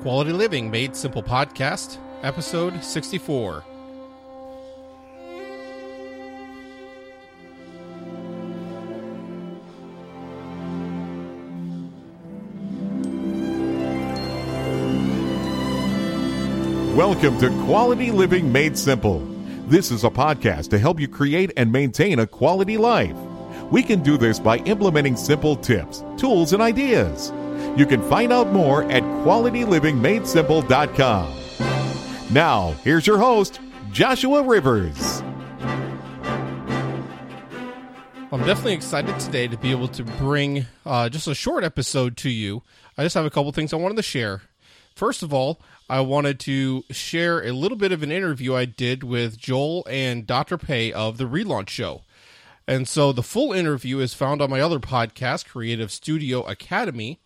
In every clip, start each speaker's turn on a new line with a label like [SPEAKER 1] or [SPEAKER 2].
[SPEAKER 1] Quality Living Made Simple podcast, episode 64.
[SPEAKER 2] Welcome to Quality Living Made Simple. This is a podcast to help you create and maintain a quality life. We can do this by implementing simple tips, tools, and ideas. You can find out more at qualitylivingmadesimple.com. Now, here's your host, Joshua Rivers.
[SPEAKER 1] I'm definitely excited today to be able to bring uh, just a short episode to you. I just have a couple things I wanted to share. First of all, I wanted to share a little bit of an interview I did with Joel and Dr. Pei of the Relaunch Show. And so the full interview is found on my other podcast, Creative Studio Academy.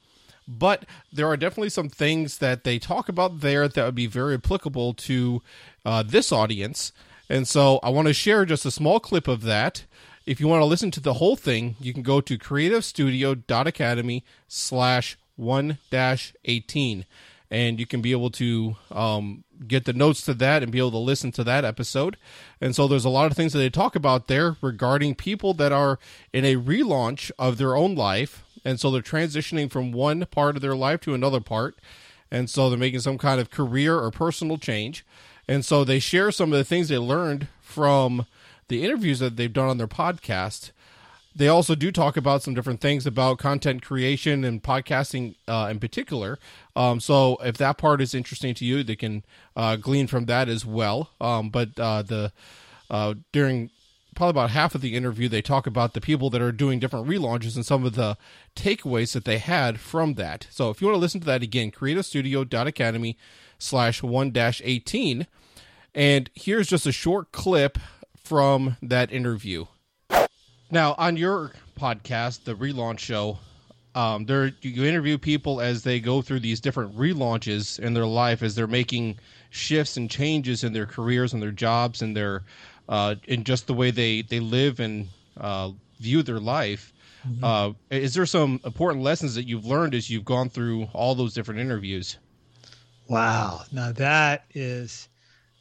[SPEAKER 1] But there are definitely some things that they talk about there that would be very applicable to uh, this audience. And so I want to share just a small clip of that. If you want to listen to the whole thing, you can go to creativestudio.academy slash 1 18 and you can be able to um, get the notes to that and be able to listen to that episode. And so there's a lot of things that they talk about there regarding people that are in a relaunch of their own life. And so they're transitioning from one part of their life to another part. And so they're making some kind of career or personal change. And so they share some of the things they learned from the interviews that they've done on their podcast they also do talk about some different things about content creation and podcasting uh, in particular. Um, so if that part is interesting to you, they can uh, glean from that as well. Um, but uh, the uh, during probably about half of the interview, they talk about the people that are doing different relaunches and some of the takeaways that they had from that. So if you want to listen to that again, creativestudio.academy slash one dash 18. And here's just a short clip from that interview. Now, on your podcast, the relaunch show, um, there you interview people as they go through these different relaunches in their life as they're making shifts and changes in their careers and their jobs and their uh, in just the way they they live and uh, view their life. Mm-hmm. Uh, is there some important lessons that you've learned as you've gone through all those different interviews?
[SPEAKER 3] Wow, now that is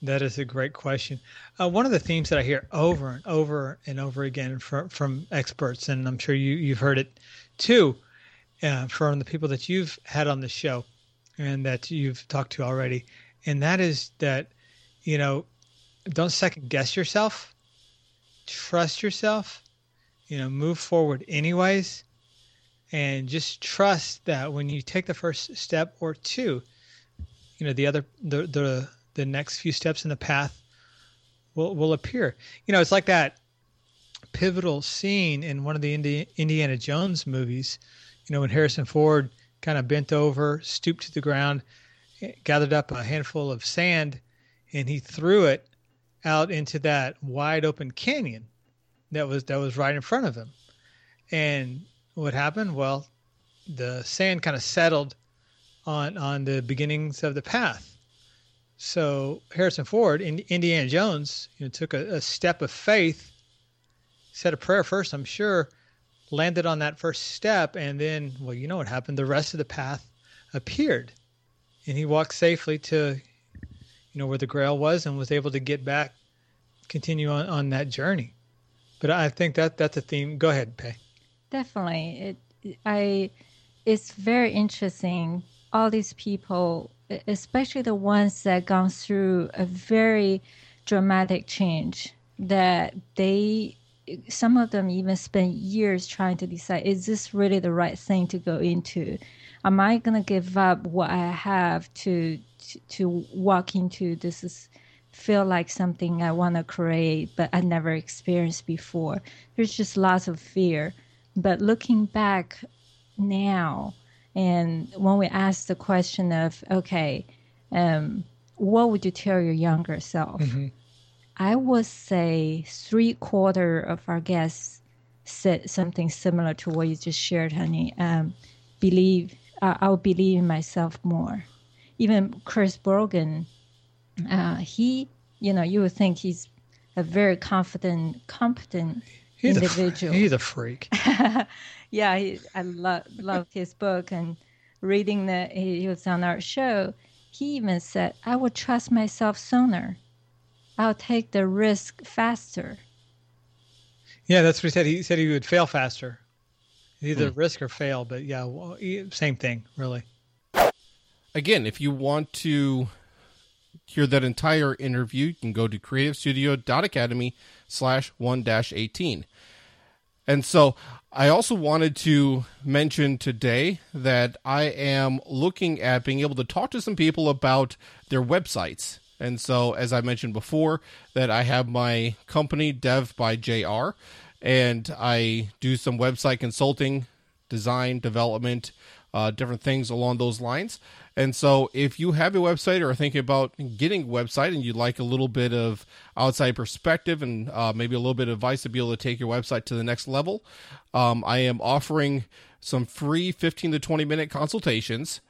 [SPEAKER 3] that is a great question. Uh, one of the themes that I hear over and over and over again from, from experts, and I'm sure you, you've heard it too uh, from the people that you've had on the show and that you've talked to already, and that is that, you know, don't second guess yourself, trust yourself, you know, move forward anyways, and just trust that when you take the first step or two, you know, the other, the, the, the next few steps in the path will will appear. You know, it's like that pivotal scene in one of the Indi- Indiana Jones movies. You know, when Harrison Ford kind of bent over, stooped to the ground, gathered up a handful of sand, and he threw it out into that wide open canyon that was that was right in front of him. And what happened? Well, the sand kind of settled on on the beginnings of the path so Harrison Ford, in Indiana Jones, you know, took a, a step of faith, said a prayer first, I'm sure, landed on that first step, and then, well, you know what happened? The rest of the path appeared, and he walked safely to, you know, where the Grail was, and was able to get back, continue on on that journey. But I think that that's a theme. Go ahead, Pei.
[SPEAKER 4] Definitely, it I. It's very interesting. All these people especially the ones that gone through a very dramatic change that they some of them even spend years trying to decide is this really the right thing to go into am i going to give up what i have to to, to walk into this is feel like something i want to create but i never experienced before there's just lots of fear but looking back now and when we ask the question of, okay, um, what would you tell your younger self? Mm-hmm. I would say three quarter of our guests said something similar to what you just shared, honey. Um, believe uh, I'll believe in myself more. Even Chris Brogan, uh, he, you know, you would think he's a very confident, competent he's individual.
[SPEAKER 3] A, he's a freak.
[SPEAKER 4] yeah, he, I love love his book, and reading the he was on our show, he even said, "I would trust myself sooner. I'll take the risk faster."
[SPEAKER 3] Yeah, that's what he said. He said he would fail faster, either hmm. risk or fail. But yeah, well, same thing, really.
[SPEAKER 1] Again, if you want to hear that entire interview, you can go to creativestudio.academy slash one dash 18. And so I also wanted to mention today that I am looking at being able to talk to some people about their websites. And so, as I mentioned before, that I have my company, Dev by JR, and I do some website consulting, design, development, uh, different things along those lines. And so, if you have a website or are thinking about getting a website and you'd like a little bit of outside perspective and uh, maybe a little bit of advice to be able to take your website to the next level, um, I am offering some free 15 to 20 minute consultations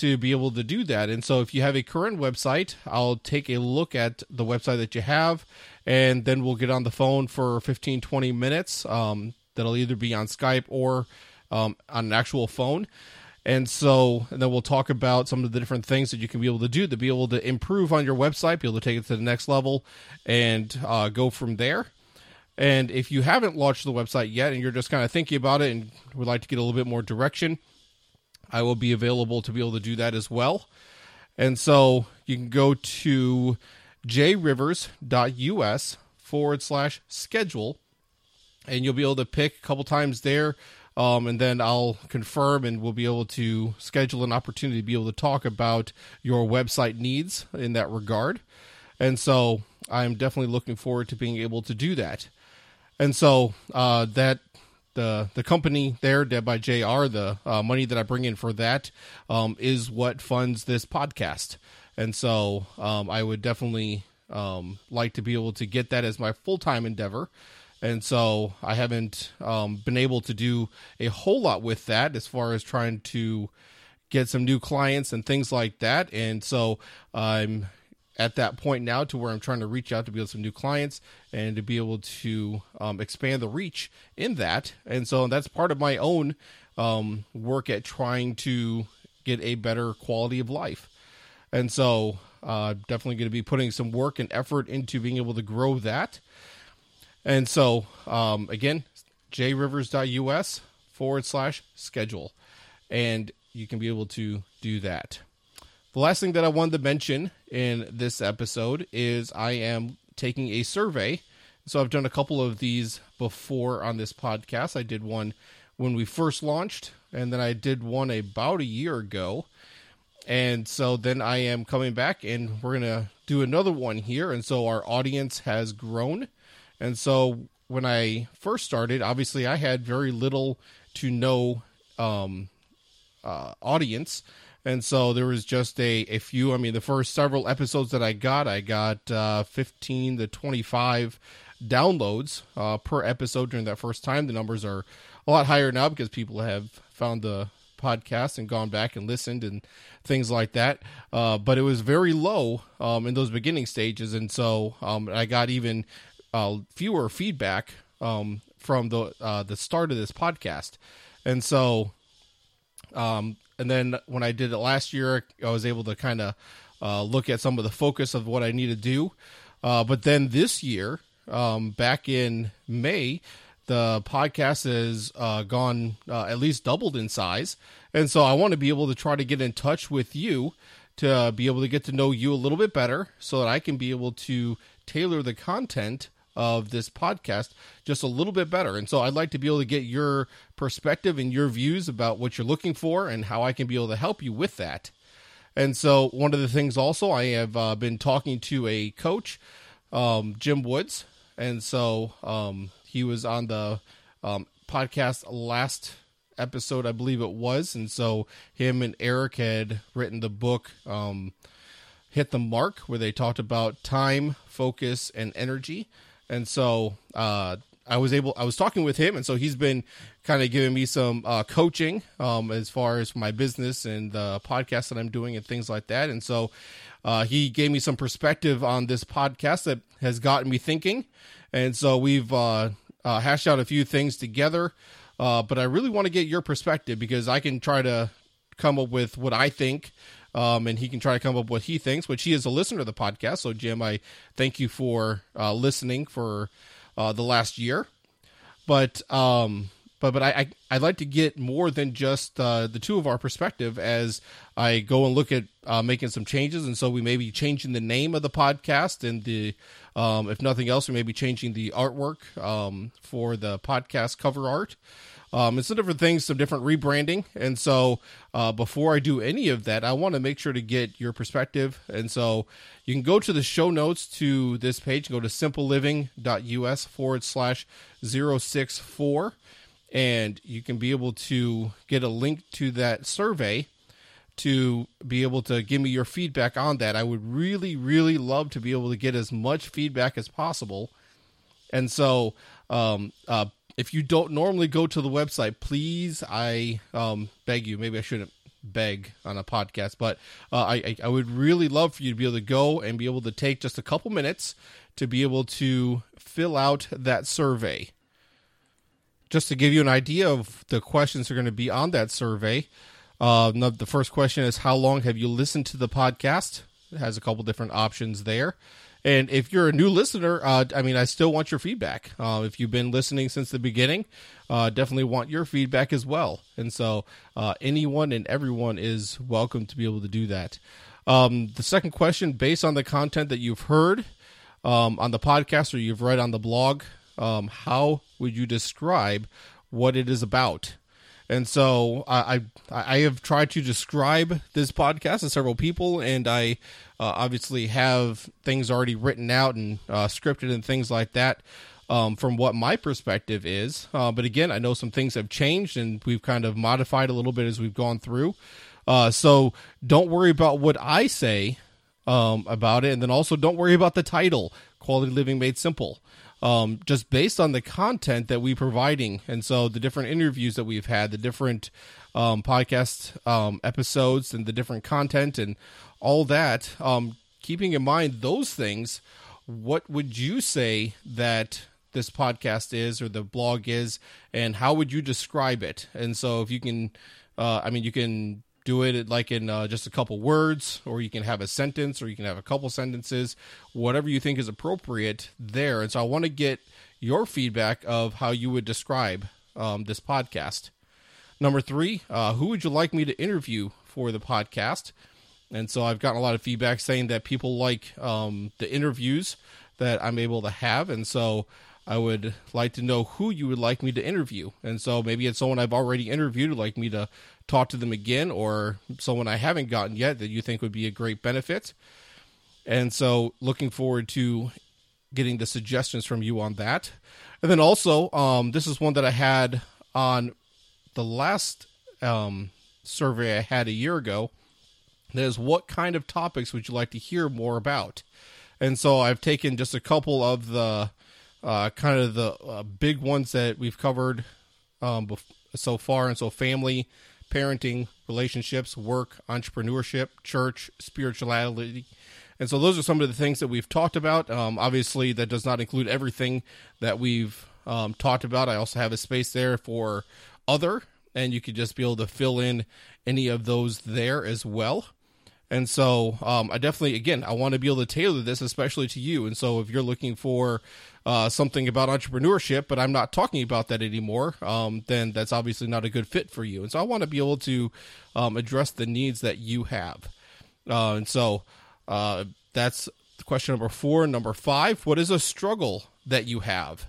[SPEAKER 1] to be able to do that. And so, if you have a current website, I'll take a look at the website that you have, and then we'll get on the phone for 15, 20 minutes. Um, that'll either be on Skype or um, on an actual phone and so, and then we'll talk about some of the different things that you can be able to do to be able to improve on your website, be able to take it to the next level, and uh, go from there. And if you haven't launched the website yet and you're just kind of thinking about it and would like to get a little bit more direction, I will be available to be able to do that as well. And so you can go to jrivers.us forward slash schedule, and you'll be able to pick a couple times there um, and then I'll confirm and we'll be able to schedule an opportunity to be able to talk about your website needs in that regard. And so I'm definitely looking forward to being able to do that. And so uh, that the the company there, Dev by JR, the uh, money that I bring in for that um, is what funds this podcast. And so um, I would definitely um, like to be able to get that as my full time endeavor and so I haven't um, been able to do a whole lot with that as far as trying to get some new clients and things like that. And so I'm at that point now to where I'm trying to reach out to build some new clients and to be able to um, expand the reach in that. And so that's part of my own um, work at trying to get a better quality of life. And so uh, definitely going to be putting some work and effort into being able to grow that. And so, um, again, jrivers.us forward slash schedule. And you can be able to do that. The last thing that I wanted to mention in this episode is I am taking a survey. So I've done a couple of these before on this podcast. I did one when we first launched, and then I did one about a year ago. And so then I am coming back and we're going to do another one here. And so our audience has grown and so when I first started, obviously I had very little to no um, uh, audience. And so there was just a, a few. I mean, the first several episodes that I got, I got uh, 15 to 25 downloads uh, per episode during that first time. The numbers are a lot higher now because people have found the podcast and gone back and listened and things like that. Uh, but it was very low um, in those beginning stages, and so um, I got even uh, viewer feedback um, from the uh, the start of this podcast, and so, um, and then when I did it last year, I was able to kind of uh, look at some of the focus of what I need to do. Uh, but then this year, um, back in May, the podcast has uh, gone uh, at least doubled in size, and so I want to be able to try to get in touch with you to be able to get to know you a little bit better, so that I can be able to tailor the content of this podcast just a little bit better. And so I'd like to be able to get your perspective and your views about what you're looking for and how I can be able to help you with that. And so one of the things also I have uh, been talking to a coach, um, Jim Woods, and so um, he was on the um, podcast last episode, I believe it was, and so him and Eric had written the book um, "Hit the Mark," where they talked about time, focus, and energy. And so uh, I was able, I was talking with him, and so he's been kind of giving me some uh, coaching um, as far as my business and the podcast that I'm doing and things like that. And so uh, he gave me some perspective on this podcast that has gotten me thinking. And so we've uh, uh hashed out a few things together. Uh, but I really want to get your perspective because I can try to come up with what I think. Um, and he can try to come up with what he thinks, which he is a listener to the podcast. So, Jim, I thank you for uh, listening for uh, the last year. But um, but but I, I I'd like to get more than just uh, the two of our perspective as I go and look at uh, making some changes, and so we may be changing the name of the podcast and the um, if nothing else, we may be changing the artwork um, for the podcast cover art. Um, and some different things, some different rebranding. And so, uh, before I do any of that, I want to make sure to get your perspective. And so, you can go to the show notes to this page, go to simpleliving.us forward slash 064, and you can be able to get a link to that survey to be able to give me your feedback on that. I would really, really love to be able to get as much feedback as possible. And so, um, uh, if you don't normally go to the website, please, I um, beg you. Maybe I shouldn't beg on a podcast, but uh, I, I would really love for you to be able to go and be able to take just a couple minutes to be able to fill out that survey. Just to give you an idea of the questions that are going to be on that survey. Uh, the first question is How long have you listened to the podcast? It has a couple different options there. And if you're a new listener, uh, I mean, I still want your feedback. Uh, if you've been listening since the beginning, uh, definitely want your feedback as well. And so, uh, anyone and everyone is welcome to be able to do that. Um, the second question, based on the content that you've heard um, on the podcast or you've read on the blog, um, how would you describe what it is about? And so I, I, I have tried to describe this podcast to several people, and I uh, obviously have things already written out and uh, scripted and things like that. Um, from what my perspective is, uh, but again, I know some things have changed and we've kind of modified a little bit as we've gone through. Uh, so don't worry about what I say um, about it, and then also don't worry about the title, "Quality Living Made Simple." Um, just based on the content that we're providing. And so the different interviews that we've had, the different um, podcast um, episodes, and the different content and all that, um, keeping in mind those things, what would you say that this podcast is or the blog is, and how would you describe it? And so if you can, uh, I mean, you can do it like in uh, just a couple words, or you can have a sentence, or you can have a couple sentences, whatever you think is appropriate there. And so I want to get your feedback of how you would describe um, this podcast. Number three, uh, who would you like me to interview for the podcast? And so I've gotten a lot of feedback saying that people like um, the interviews that I'm able to have. And so I would like to know who you would like me to interview. And so maybe it's someone I've already interviewed, like me to talk to them again, or someone I haven't gotten yet that you think would be a great benefit. And so, looking forward to getting the suggestions from you on that. And then also, um, this is one that I had on the last um, survey I had a year ago. That is, what kind of topics would you like to hear more about? And so I've taken just a couple of the uh, kind of the uh, big ones that we've covered um, bef- so far. And so, family, parenting, relationships, work, entrepreneurship, church, spirituality. And so those are some of the things that we've talked about. Um, obviously, that does not include everything that we've um, talked about. I also have a space there for other, and you could just be able to fill in any of those there as well. And so um, I definitely, again, I want to be able to tailor this, especially to you. And so if you're looking for uh, something about entrepreneurship, but I'm not talking about that anymore, um, then that's obviously not a good fit for you. And so I want to be able to um, address the needs that you have. Uh, and so uh, that's question number four. Number five, what is a struggle that you have?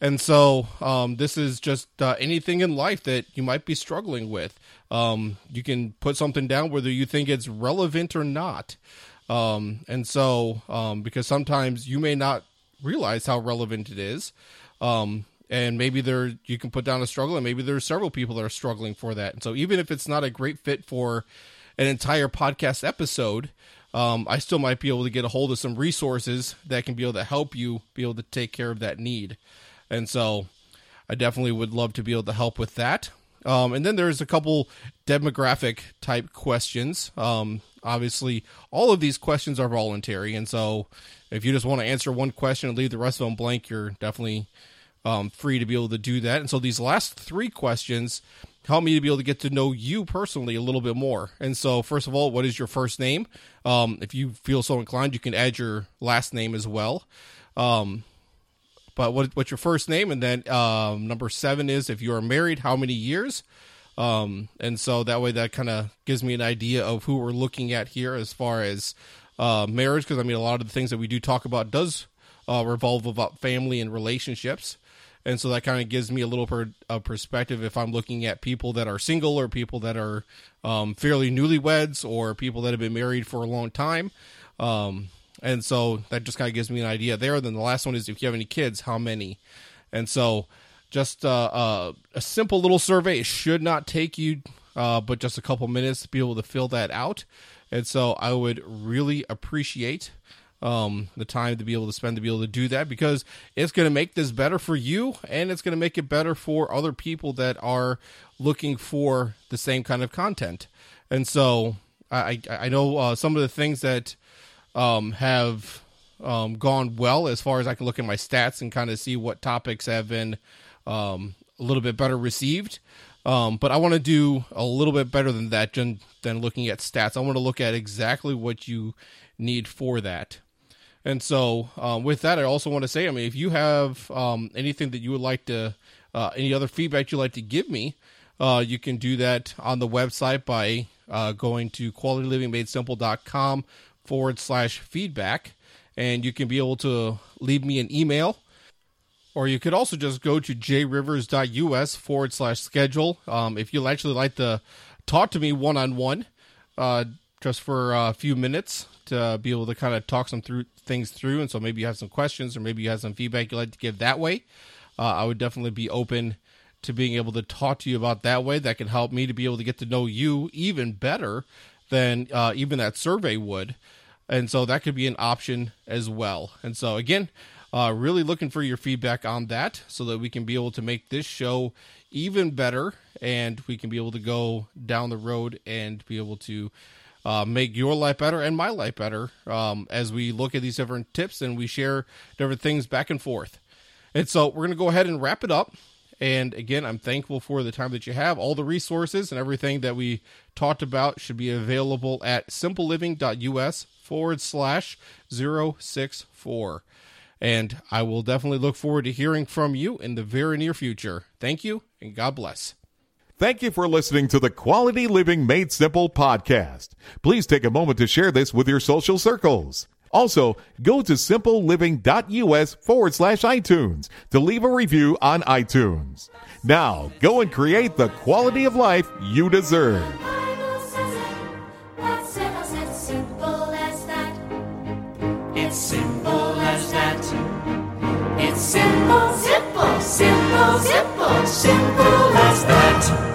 [SPEAKER 1] And so um, this is just uh, anything in life that you might be struggling with. Um, you can put something down whether you think it's relevant or not. Um, and so, um, because sometimes you may not realize how relevant it is. Um, and maybe there you can put down a struggle, and maybe there's several people that are struggling for that. And so, even if it's not a great fit for an entire podcast episode, um, I still might be able to get a hold of some resources that can be able to help you be able to take care of that need. And so I definitely would love to be able to help with that. Um, and then there's a couple demographic type questions. Um, obviously, all of these questions are voluntary. And so if you just want to answer one question and leave the rest of them blank, you're definitely um, free to be able to do that. And so these last three questions help me to be able to get to know you personally a little bit more. And so, first of all, what is your first name? Um, if you feel so inclined, you can add your last name as well. Um, but what, what's your first name? And then um, number seven is if you are married, how many years? Um, and so that way, that kind of gives me an idea of who we're looking at here as far as uh, marriage. Because I mean, a lot of the things that we do talk about does uh, revolve about family and relationships and so that kind of gives me a little per, a perspective if I'm looking at people that are single or people that are um, fairly newlyweds or people that have been married for a long time. Um, and so that just kind of gives me an idea there. Then the last one is if you have any kids, how many? And so just uh, uh, a simple little survey. It should not take you uh, but just a couple minutes to be able to fill that out. And so I would really appreciate um, the time to be able to spend to be able to do that because it's going to make this better for you and it's going to make it better for other people that are looking for the same kind of content. And so I, I know uh, some of the things that um, have um, gone well as far as I can look at my stats and kind of see what topics have been um, a little bit better received. Um, but I want to do a little bit better than that than, than looking at stats. I want to look at exactly what you need for that. And so, um, with that, I also want to say, I mean, if you have um, anything that you would like to, uh, any other feedback you'd like to give me, uh, you can do that on the website by uh, going to qualitylivingmadesimple.com forward slash feedback. And you can be able to leave me an email. Or you could also just go to jrivers.us forward slash schedule. Um, if you'd actually like to talk to me one on one, just for a few minutes to be able to kind of talk some through things through. And so maybe you have some questions or maybe you have some feedback you'd like to give that way. Uh, I would definitely be open to being able to talk to you about that way. That can help me to be able to get to know you even better than uh, even that survey would. And so that could be an option as well. And so again, uh, really looking for your feedback on that so that we can be able to make this show even better and we can be able to go down the road and be able to uh, make your life better and my life better um, as we look at these different tips and we share different things back and forth. And so we're going to go ahead and wrap it up. And again, I'm thankful for the time that you have. All the resources and everything that we talked about should be available at simpleliving.us forward slash 064. And I will definitely look forward to hearing from you in the very near future. Thank you and God bless.
[SPEAKER 2] Thank you for listening to the Quality Living Made Simple podcast. Please take a moment to share this with your social circles. Also, go to simpleliving.us forward slash iTunes to leave a review on iTunes. Now, go and create the quality of life you deserve.
[SPEAKER 5] It's simple as that. It's simple, simple, simple, simple, simple